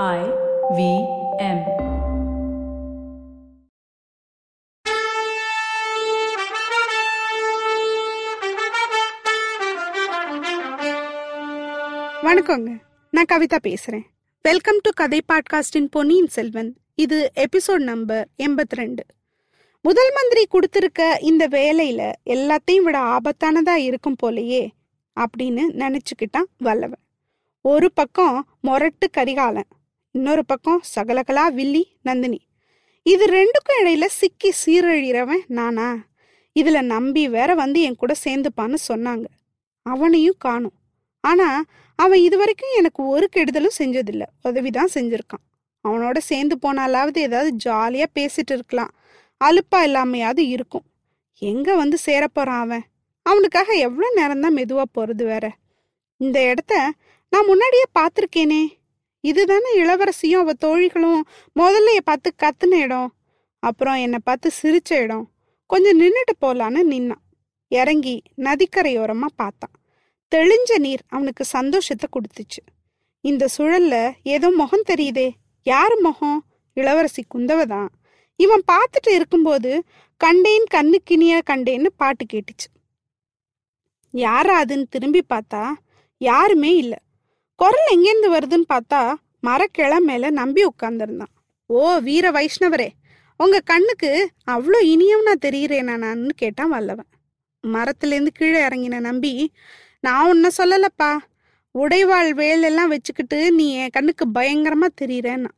I V M. வணக்கங்க. நான் கவிதா பேசுறேன். வெல்கம் டு கதை பாட்காஸ்டின் பொன்னியின் செல்வன். இது எபிசோட் நம்பர் எண்பத்தி ரெண்டு முதல் மந்திரி கொடுத்திருக்க இந்த வேலையில எல்லாத்தையும் விட ஆபத்தானதா இருக்கும் போலயே அப்படின்னு நினைச்சுக்கிட்டான் வல்லவன். ஒரு பக்கம் மொரட்டு கரிகாலன். இன்னொரு பக்கம் சகலகலா வில்லி நந்தினி. இது ரெண்டுக்கும் இடையில சிக்கி சீரழிகிறவன் நானா? இதுல நம்பி வேற வந்து என் கூட சேர்ந்துப்பான்னு சொன்னாங்க. அவனையும் காணும். ஆனா அவன் இதுவரைக்கும் எனக்கு ஒரு கெடுதலும் செஞ்சதில்ல. உதவிதான் செஞ்சிருக்கான். அவனோட சேர்ந்து போனாலாவது ஏதாவது ஜாலியா பேசிட்டு இருக்கலாம். அலுப்பா இல்லாமையாவது இருக்கும். எங்க வந்து சேரப்போறான் அவன்? அவனுக்காக எவ்வளவு நேரம்தான் மெதுவா போறது வேற? இந்த இடத்த நான் முன்னாடியே பார்த்துருக்கேனே. இதுதானே இளவரசியும் அவ தோழிகளும் முதல்ல பார்த்து கத்துன இடம் அப்புறம் என்னை பார்த்து சிரிச்ச இடம். கொஞ்சம் நின்றுட்டு போலான்னு நின்னான். இறங்கி நதிக்கரையோரமா பார்த்தான். தெளிஞ்ச நீர் அவனுக்கு சந்தோஷத்தை கொடுத்துச்சு. இந்த சுழல்ல ஏதோ முகம் தெரியுதே யார் முகம்? இளவரசி குந்தவதான் இவன் பார்த்துட்டு இருக்கும்போது கண்டேன் கண்ணுக்கினிய கண்டேன்னு பாட்டு கேட்டுச்சு. யாரா அதுன்னு திரும்பி பார்த்தா யாருமே இல்லை. குரல் எங்கேருந்து வருதுன்னு பார்த்தா மரக்கிளை மேல நம்பி உட்கார்ந்துருந்தான். ஓ வீர வைஷ்ணவரே உங்க கண்ணுக்கு அவ்வளோ இனியவனா தெரியுறேனா நான்னு கேட்டான் வல்லவன். மரத்துலேருந்து கீழே இறங்கின நம்பி நான் ஒன்றும் சொல்லலப்பா. உடைவாள் வேல் எல்லாம் வச்சுக்கிட்டு நீ என் கண்ணுக்கு பயங்கரமா தெரியுறேன்னா.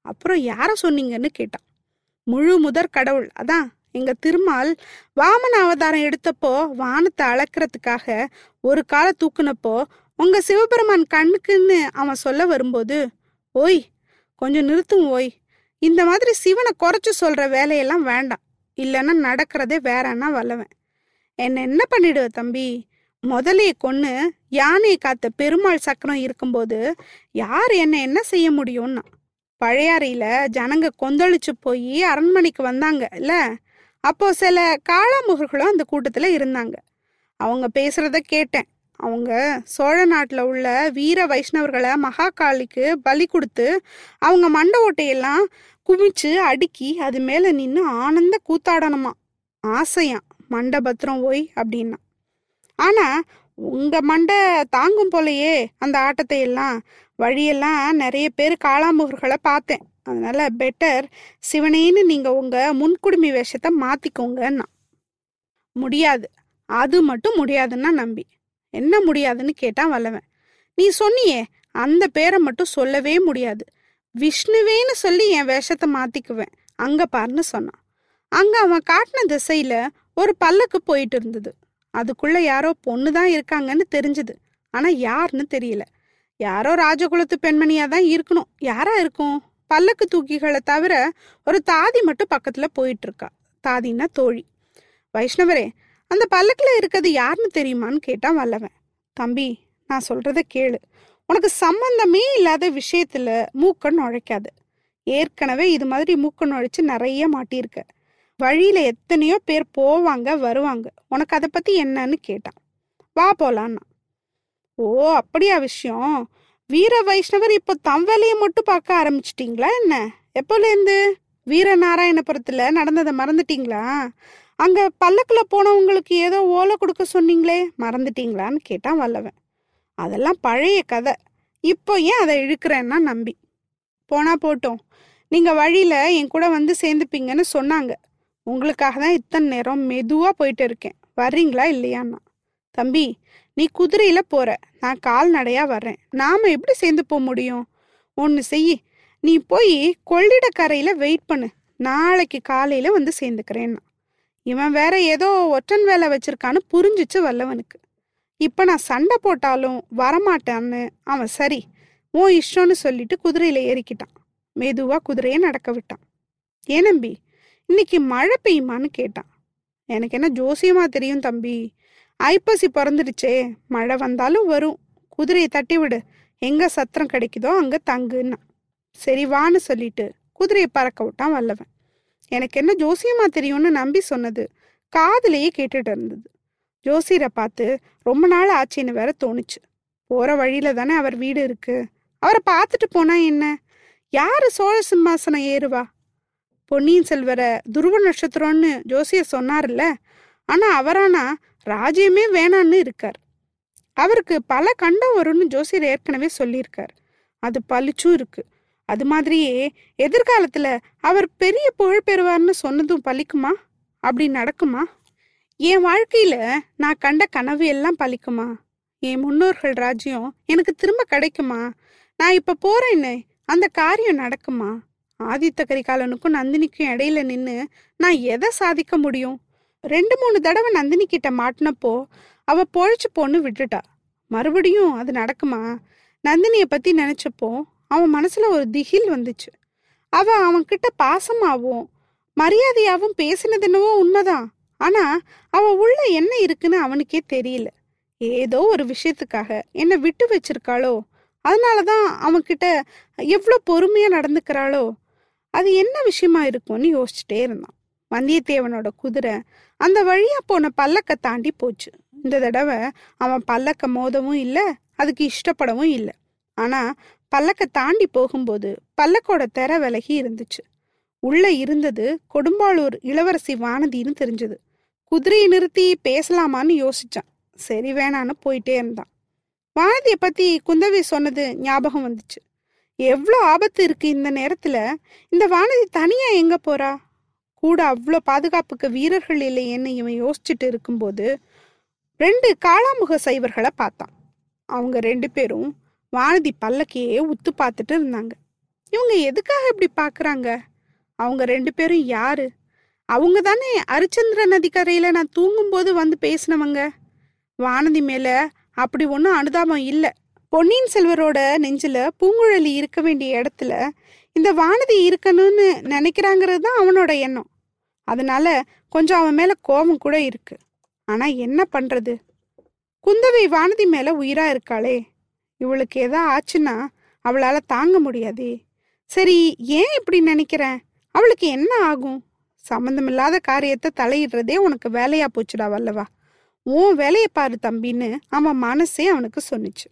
அப்புறம் யார சொன்னீங்கன்னு கேட்டான். முழு முதற் கடவுள். அதான் எங்க திருமால் வாமன அவதாரம் எடுத்தப்போ வானத்தை அளக்கிறதுக்காக ஒரு காலை தூக்குனப்போ உங்க சிவபெருமான் கண்ணுக்குன்னு அவன் சொல்ல வரும்போது ஓய் கொஞ்சம் நிறுத்தும் ஓய். இந்த மாதிரி சிவனை குறைச்சு சொல்ற வேலையெல்லாம் வேண்டாம். இல்லைன்னா நடக்கிறதே வேறன்னா வல்லவன். என்ன என்ன பண்ணிடுவ தம்பி? முதலையை கொன்று யானையை காத்த பெருமாள் சக்கரம் இருக்கும்போது யார் என்ன என்ன செய்ய முடியும்னா பழையாறையில ஜனங்க கொந்தளிச்சு போய் அரண்மனைக்கு வந்தாங்க இல்ல? அப்போ சில காளாமுகர்களும் அந்த கூட்டத்துல இருந்தாங்க. அவங்க பேசுறத கேட்டேன். அவங்க சோழ நாட்டில் உள்ள வீர வைஷ்ணவர்களை மகாகாளிக்கு பலி கொடுத்து அவங்க மண்ட ஓட்டையெல்லாம் குமிச்சு அடுக்கி அது மேலே நின்று ஆனந்த கூத்தாடணுமா ஆசையாம். மண்டை பத்திரம் ஓய் அப்படின்னா. ஆனால் உங்கள் மண்டை தாங்கும் போலயே அந்த ஆட்டத்தை எல்லாம் வழியெல்லாம் நிறைய பேர் காளாமுகர்களை பார்த்தேன். அதனால பெட்டர் சிவனேன்னு நீங்கள் உங்கள் முன்குடுமி வேஷத்தை மாற்றிக்கோங்கன்னா முடியாது. அது மட்டும் முடியாதுன்னா நம்பி. என்ன முடியாதுன்னு கேட்டான் வல்லவன். நீ சொன்னியே அந்த பேரை மட்டும் சொல்லவே முடியாது. விஷ்ணுவேன்னு சொல்லி என் வேஷத்தை மாத்திக்குவேன் அங்க பாருன்னு சொன்னான். அங்க அவன் காட்டின திசையில ஒரு பல்லக்கு போயிட்டு இருந்தது. அதுக்குள்ள யாரோ பொண்ணு தான் இருக்காங்கன்னு தெரிஞ்சது. ஆனா யாருன்னு தெரியல. யாரோ ராஜகுலத்து பெண்மணியா தான் இருக்கணும். யாரா இருக்கும்? பல்லக்கு தூக்கிகளை தவிர ஒரு தாதி மட்டும் பக்கத்துல போயிட்டு இருக்கா. தாதின்னா தோழி. வைஷ்ணவரே அந்த பல்லக்கில் இருக்கிறது யாருன்னு தெரியுமான்னு கேட்டான் வல்லவன். தம்பி நான் சொல்கிறத கேளு. உனக்கு சம்பந்தமே இல்லாத விஷயத்தில் மூக்க நுழைக்காது. ஏற்கனவே இது மாதிரி மூக்க நுழைச்சு நிறைய மாட்டியிருக்க. வழியில் எத்தனையோ பேர் போவாங்க வருவாங்க. உனக்கு அதை பற்றி என்னன்னு கேட்டான். வா போலான்னா. ஓ அப்படியா விஷயம். வீர வைஷ்ணவர் இப்போ தம் வேலையை மட்டும் பார்க்க ஆரம்பிச்சிட்டிங்களா என்ன? எப்போலேருந்து? வீரநாராயணபுரத்தில் நடந்ததை மறந்துட்டீங்களா? அங்க பல்லக்குல போனவங்களுக்கு ஏதோ ஓலை கொடுக்க சொன்னீங்களே மறந்துட்டீங்களான்னு கேட்டான் வல்லவன். அதெல்லாம் பழைய கதை. இப்போ ஏன் அதை இழுக்கிறேன்னா நம்பி. போனா போட்டோம். நீங்க வழியில என் கூட வந்து சேர்ந்துப்பீங்கன்னு சொன்னாங்க. உங்களுக்காக தான் இத்தனை நேரம் மெதுவா போயிட்டு இருக்கேன். வர்றீங்களா இல்லையான்னா? தம்பி நீ குதிரையில போற. நான் கால்நடையா வர்றேன். நாம எப்படி சேர்ந்து போக முடியும்? ஒன்று செய் நீ போய் கொள்ளிடக்கரையில வெயிட் பண்ணு. நாளைக்கு காலையில வந்து சேர்ந்துக்கிறேன்னா. இவன் வேற ஏதோ ஒற்றன் வேலை வச்சிருக்கான்னு புரிஞ்சிச்சு வல்லவனுக்கு. இப்ப நான் சண்டை போட்டாலும் வரமாட்டான்னு அவன் சரி ஓ இஷ்டம்னு சொல்லிட்டு குதிரையில ஏறிக்கிட்டான். மெதுவா குதிரையை நடக்க விட்டான். ஏன் இன்னைக்கு மழை பெய்யுமான்னு கேட்டான். எனக்கு என்ன ஜோசியமா தெரியும் தம்பி. ஐப்பசி பிறந்துடுச்சே. மழை வந்தாலும் வரும். குதிரையை தட்டி விடு. எங்க சத்திரம் கிடைக்குதோ அங்க தங்குன்னா சரி வான்னு சொல்லிட்டு குதிரையை பறக்க விட்டான் வல்லவன். எனக்கு என்ன ஜோசியமா தெரியும்னு நம்பி சொன்னது. காதலையே கேட்டுட்டு இருந்தது. ஜோசியரை பார்த்து ரொம்ப நாள் ஆச்சுன்னு வேற தோணுச்சு. போற வழியில தானே அவர் வீடு இருக்கு. அவரை பார்த்துட்டு போனா என்ன? யாரு சோழ சிம்மாசனம் ஏறுவா? பொன்னியின் செல்வரை துருவ நட்சத்திரம்னு ஜோசியர் சொன்னார்ல. ஆனா அவரானா ராஜ்யமே வேணான்னு இருக்கார். அவருக்கு பல கண்டம் வரும்னு ஜோசியர் ஏற்கனவே சொல்லியிருக்கார். அது பளிச்சும் இருக்கு. அது மாதிரியே எதிர்காலத்துல அவர் பெரிய புகழ் பெறுவார்னு சொன்னதும் பலிக்குமா? அப்படி நடக்குமா? என் வாழ்க்கையில நான் கண்ட கனவு எல்லாம் பலிக்குமா? என் முன்னோர்கள் ராஜ்யம் எனக்கு திரும்ப கிடைக்குமா? நான் இப்ப போறேன்னு அந்த காரியம் நடக்குமா? ஆதித்த கரிகாலனுக்கும் நந்தினிக்கும் இடையில நின்று நான் எதை சாதிக்க முடியும்? ரெண்டு மூணு தடவை நந்தினி கிட்ட மாட்டினப்போ அவ பொழைச்சு போன்னு விட்டுட்டா. மறுபடியும் அது நடக்குமா? நந்தினியை பத்தி நினைச்சப்போ அவன் மனசுல ஒரு திகில் வந்துச்சு. அவ அவன் கிட்ட பாசமாகவும் மரியாதையாகவும் பேசினது என்னவோ உண்மைதான். ஆனா அவன் உள்ள என்ன இருக்குன்னு அவனுக்கே தெரியல. ஏதோ ஒரு விஷயத்துக்காக என்னை விட்டு வச்சிருக்காளோ? அதனாலதான் அவன்கிட்ட எவ்வளோ பொறுமையா நடந்துக்கிறாளோ? அது என்ன விஷயமா இருக்கும்னு யோசிச்சுட்டே இருந்தான். வந்தியத்தேவனோட குதிரை அந்த வழியா போன பல்லக்க தாண்டி போச்சு. இந்த தடவை அவன் பல்லக்க மோதவும் இல்லை அதுக்கு இஷ்டப்படவும் இல்லை. ஆனா பல்லக்க தாண்டி போகும்போது பல்லக்கோட தெர விலகி இருந்துச்சு. உள்ள இருந்தது கொடும்பாளூர் இளவரசி வானதின்னு தெரிஞ்சது. குதிரையை நிறுத்தி பேசலாமான்னு யோசிச்சான். சரி வேணான்னு போயிட்டே இருந்தான். வானதியை பத்தி குந்தவி சொன்னது ஞாபகம் வந்துச்சு. எவ்வளோ ஆபத்து இருக்கு இந்த நேரத்துல? இந்த வானதி தனியா எங்க போறா? கூட அவ்வளோ பாதுகாப்புக்கு வீரர்கள் இல்லையேன்னு இவன் யோசிச்சுட்டு இருக்கும்போது ரெண்டு காளாமுக சைவர்களை பார்த்தான். அவங்க ரெண்டு பேரும் வானதி பல்லக்கையே உத்து பார்த்துட்டு இருந்தாங்க. இவங்க எதுக்காக இப்படி பார்க்குறாங்க? அவங்க ரெண்டு பேரும் யாரு? அவங்க தானே அரிச்சந்திர நதிக்கரையில நான் தூங்கும்போது வந்து பேசினவங்க. வானதி மேல அப்படி ஒன்றும் அனுதாபம் இல்லை. பொன்னியின் செல்வரோட நெஞ்சில் பூங்குழலி இருக்க வேண்டிய இடத்துல இந்த வானதி இருக்கணும்னு நினைக்கிறாங்கிறது தான் அவனோட எண்ணம். அதனால கொஞ்சம் அவன் மேலே கோபம் கூட இருக்கு. ஆனால் என்ன பண்ணுறது குந்தவை வானதி மேலே உயிராக இருக்காளே. இவளுக்கு எதா ஆச்சுன்னா அவளால் தாங்க முடியாதே. சரி ஏன் இப்படி நினைக்கிறேன்? அவளுக்கு என்ன ஆகும்? சம்மந்தமில்லாத காரியத்தை தலையிடுறதே உனக்கு வேலையா போச்சுடா வல்லவா? உன் வேலையை பாரு தம்பின்னு அவன் மனசே அவனுக்கு சொன்னுச்சு.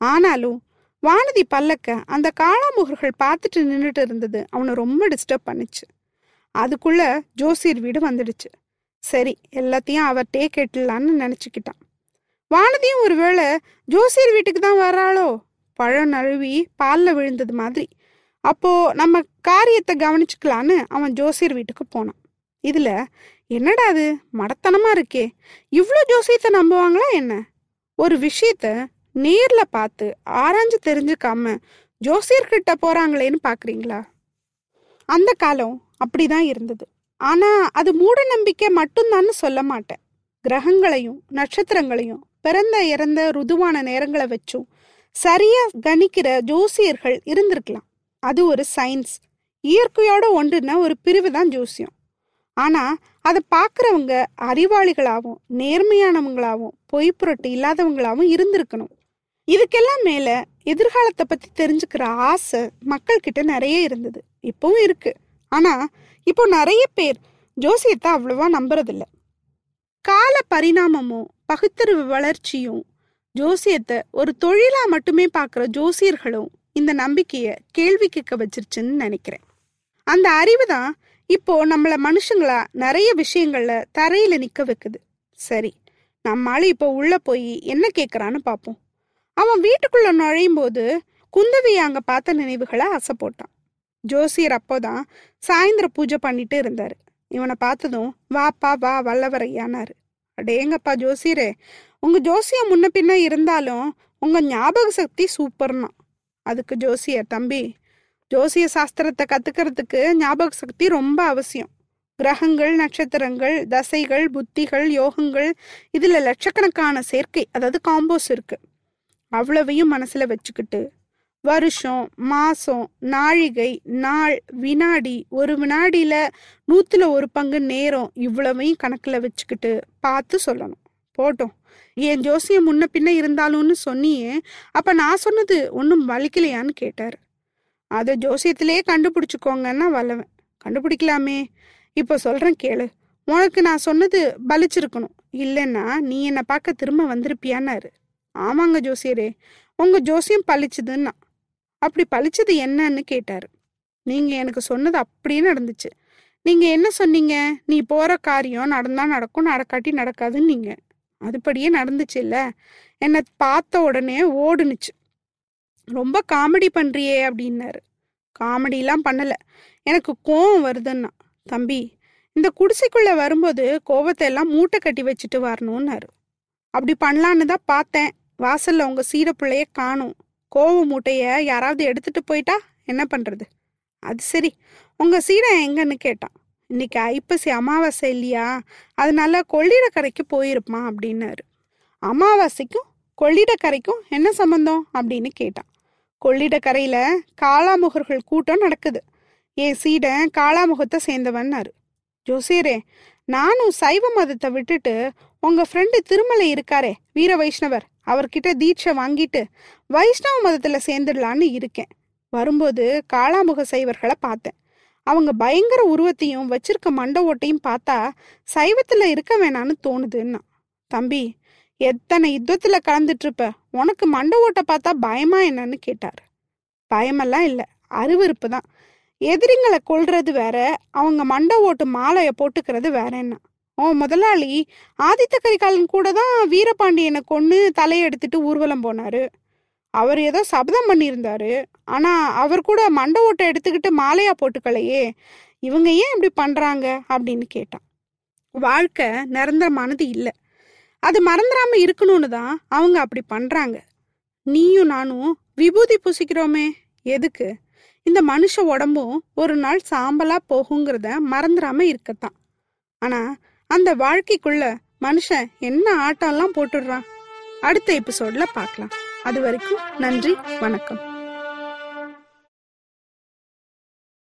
ஆனாலும் வானதி பல்லக்க அந்த காளாமுகர்கள் பார்த்துட்டு நின்றுட்டு இருந்தது அவனை ரொம்ப டிஸ்டர்ப் பண்ணுச்சு. அதுக்குள்ள ஜோசியர் வீடு வந்துடுச்சு. சரி எல்லாத்தையும் அவர்கிட்டே கேட்டுடலான்னு நினச்சிக்கிட்டான். வானதியும் ஒருவேளை ஜோசியர் வீட்டுக்கு தான் வர்றாளோ? பழம் நழுவி பாலில் விழுந்தது மாதிரி. அப்போ நம்ம காரியத்தை கவனிச்சுக்கலான்னு அவன் ஜோசியர் வீட்டுக்கு போனான். இதில் என்னடா அது? மடத்தனமா இருக்கே. இவ்வளோ ஜோசியத்தை நம்புவாங்களா என்ன? ஒரு விஷயத்த நேரில் பார்த்து ஆராய்ஞ்சு தெரிஞ்சுக்காம ஜோசியர்கிட்ட போறாங்களேன்னு பாக்குறீங்களா? அந்த காலம் அப்படிதான் இருந்தது. ஆனா அது மூட நம்பிக்கை மட்டும்தான்னு சொல்ல மாட்டேன். கிரகங்களையும் நட்சத்திரங்களையும் பிறந்த இறந்த ருதுவான நேரங்களை வச்சும் சரியா கணிக்கிற ஜோசியர்கள் இருந்திருக்கலாம். அது ஒரு சயின்ஸ் இயற்கையோட ஒன்றுன ஒரு பிரிவு தான் ஜோசியம். ஆனா அதை பார்க்குறவங்க அறிவாளிகளாகவும் நேர்மையானவங்களாகவும் பொய் புரட்டு இல்லாதவங்களாகவும் இருந்திருக்கணும். இதுக்கெல்லாம் மேல எதிர்காலத்தை பத்தி தெரிஞ்சுக்கிற ஆசை மக்கள்கிட்ட நிறைய இருந்தது. இப்பவும் இருக்கு. ஆனா இப்போ நிறைய பேர் ஜோசியத்தை அவ்வளவா நம்புறதில்ல. கால பரிணாமமும் பகுத்தறிவு வளர்ச்சியும் ஜோசியத்தை ஒரு தொழிலா மட்டுமே பார்க்குற ஜோசியர்களும் இந்த நம்பிக்கைய கேள்வி கேட்க வச்சிருச்சுன்னு நினைக்கிறேன். அந்த அறிவு தான் இப்போ நம்மள மனுஷங்களா நிறைய விஷயங்கள்ல தரையில நிக்க வைக்குது. சரி நம்மால இப்போ உள்ள போய் என்ன கேட்குறான்னு பார்ப்போம் அவன் வீட்டுக்குள்ள நுழையும் போது குந்தவியை அங்க பார்த்த நினைவுகளை அசை போட்டான் ஜோசியர் அப்போதான் சாயந்தர பூஜை பண்ணிட்டு இருந்தாரு. இவனை பார்த்ததும் வாப்பா வா வல்லவரையானாரு. அடேங்கப்பா ஜோசியரே உங்க ஜோசியம் முன்ன பின்ன இருந்தாலும் உங்க ஞாபக சக்தி சூப்பர்னா. அதுக்கு ஜோசியர் தம்பி ஜோசிய சாஸ்திரத்தை கத்துக்கிறதுக்கு ஞாபக சக்தி ரொம்ப அவசியம். கிரகங்கள் நட்சத்திரங்கள் தசைகள் புத்திகள் யோகங்கள் இதில் லட்சக்கணக்கான சேர்க்கை அதாவது காம்போஸ் இருக்கு. அவ்வளவையும் மனசில் வச்சுக்கிட்டு வருஷம் மாசம் நாழிகை நாள் வினாடி. ஒரு வினாடியில நூத்துல ஒரு பங்கு நேரம் இவ்வளவையும் கணக்குல வச்சுக்கிட்டு பார்த்து சொல்லணும். போட்டோம். என் ஜோசியம் முன்ன பின்ன இருந்தாலும்னு சொன்னியே அப்ப நான் சொன்னது ஒன்றும் வலிக்கலையான்னு கேட்டார். அதை ஜோசியத்திலே கண்டுபிடிச்சுக்கோங்கன்னா வல்லவன். கண்டுபிடிக்கலாமே. இப்போ சொல்றேன் கேளு. உனக்கு நான் சொன்னது பலிச்சிருக்கணும். இல்லைன்னா நீ என்னை பார்க்க திரும்ப வந்திருப்பியான்னாரு. ஆமாங்க ஜோசியரே. உங்க ஜோசியம் பழிச்சுதுன்னா அப்படி பழிச்சது என்னன்னு கேட்டார். நீங்க எனக்கு சொன்னது அப்படியே நடந்துச்சு. நீங்க என்ன சொன்னீங்க? நீ போற காரியம் நடந்தா நடக்கும் நடக்காட்டி நடக்காதுன்னு நீங்க அதுபடியே நடந்துச்சு இல்ல. என்னை பார்த்த உடனே ஓடுனுச்சு. ரொம்ப காமெடி பண்றியே அப்படின்னாரு. காமெடிலாம் பண்ணல. எனக்கு கோவம் வருதுன்னா தம்பி இந்த குடிசைக்குள்ள வரும்போது கோவத்தை எல்லாம் மூட்டை கட்டி வச்சுட்டு வரணும்னாரு. அப்படி பண்ணலான்னு தான் பார்த்தேன். வாசல்ல உங்க சீட பிள்ளைய காணும். கோவ மூட்டைய யாராவது எடுத்துட்டு போயிட்டா என்ன பண்றது? அது சரி. உங்க சீடை எங்கன்னு கேட்டான். இன்னைக்கு ஐப்பசி அமாவாசை இல்லையா? அதனால கொள்ளிடக்கரைக்கு போயிருப்பான் அப்படின்னாரு. அமாவாசைக்கும் கொள்ளிடக்கரைக்கும் என்ன சம்பந்தம்? அப்படின்னு கேட்டான். கொள்ளிடக்கரையில காளாமுகர்கள் கூட்டம் நடக்குது. என் சீடன் காளாமுகத்தை சேர்ந்தவன்னாரு. ஜோசியரே நானும் சைவ மதத்தை விட்டுட்டு உங்க ஃப்ரெண்டு திருமலை இருக்காரே வீர வைஷ்ணவர் அவர்கிட்ட தீட்சை வாங்கிட்டு வைஷ்ணவ மதத்துல சேர்ந்துடலான்னு இருக்கேன். வரும்போது காளாமுக சைவர்களை பார்த்தேன். அவங்க பயங்கர உருவத்தையும் வச்சிருக்க மண்ட ஓட்டையும் பார்த்தா சைவத்துல இருக்க வேணான்னு தோணுதுன்னா. தம்பி எத்தனை யுத்தத்துல கலந்துட்டு இருப்ப உனக்கு மண்ட ஓட்டை பார்த்தா பயமா என்னன்னு கேட்டார். பயமெல்லாம் இல்லை அருவருப்பு தான் எதிரிங்களை கொள்றது வேற அவங்க மண்ட ஓட்டு மாலையை போட்டுக்கிறது வேற என்ன ஓ முதலாளி. ஆதித்த கரிகாலன் கூட தான் வீரபாண்டியனை கொன்று தலையெடுத்துட்டு ஊர்வலம் போனாரு. அவர் ஏதோ சபதம் பண்ணியிருந்தாரு. ஆனா அவர் கூட மண்ட ஓட்டை எடுத்துக்கிட்டு மாலையா போட்டுக்கலையே. இவங்க ஏன் இப்படி பண்றாங்க? அப்படின்னு கேட்டான். வாழ்க்கை நிரந்தரமானது இல்லை. அது மறந்துடாம இருக்கணும்னு தான் அவங்க அப்படி பண்றாங்க. நீயும் நானும் விபூதி பூசிக்கிறோமே. எதுக்கு? இந்த மனுஷ உடம்பும் ஒரு நாள் சாம்பலா போகுங்கிறத மறந்துடாம இருக்கத்தான். ஆனா அந்த வாழ்க்கைக்குள்ள மனுஷன் என்ன ஆட்டம்லாம் போட்டுடுறான்? அடுத்த எபிசோட்ல பார்க்கலாம். அது வரைக்கும் நன்றி வணக்கம்.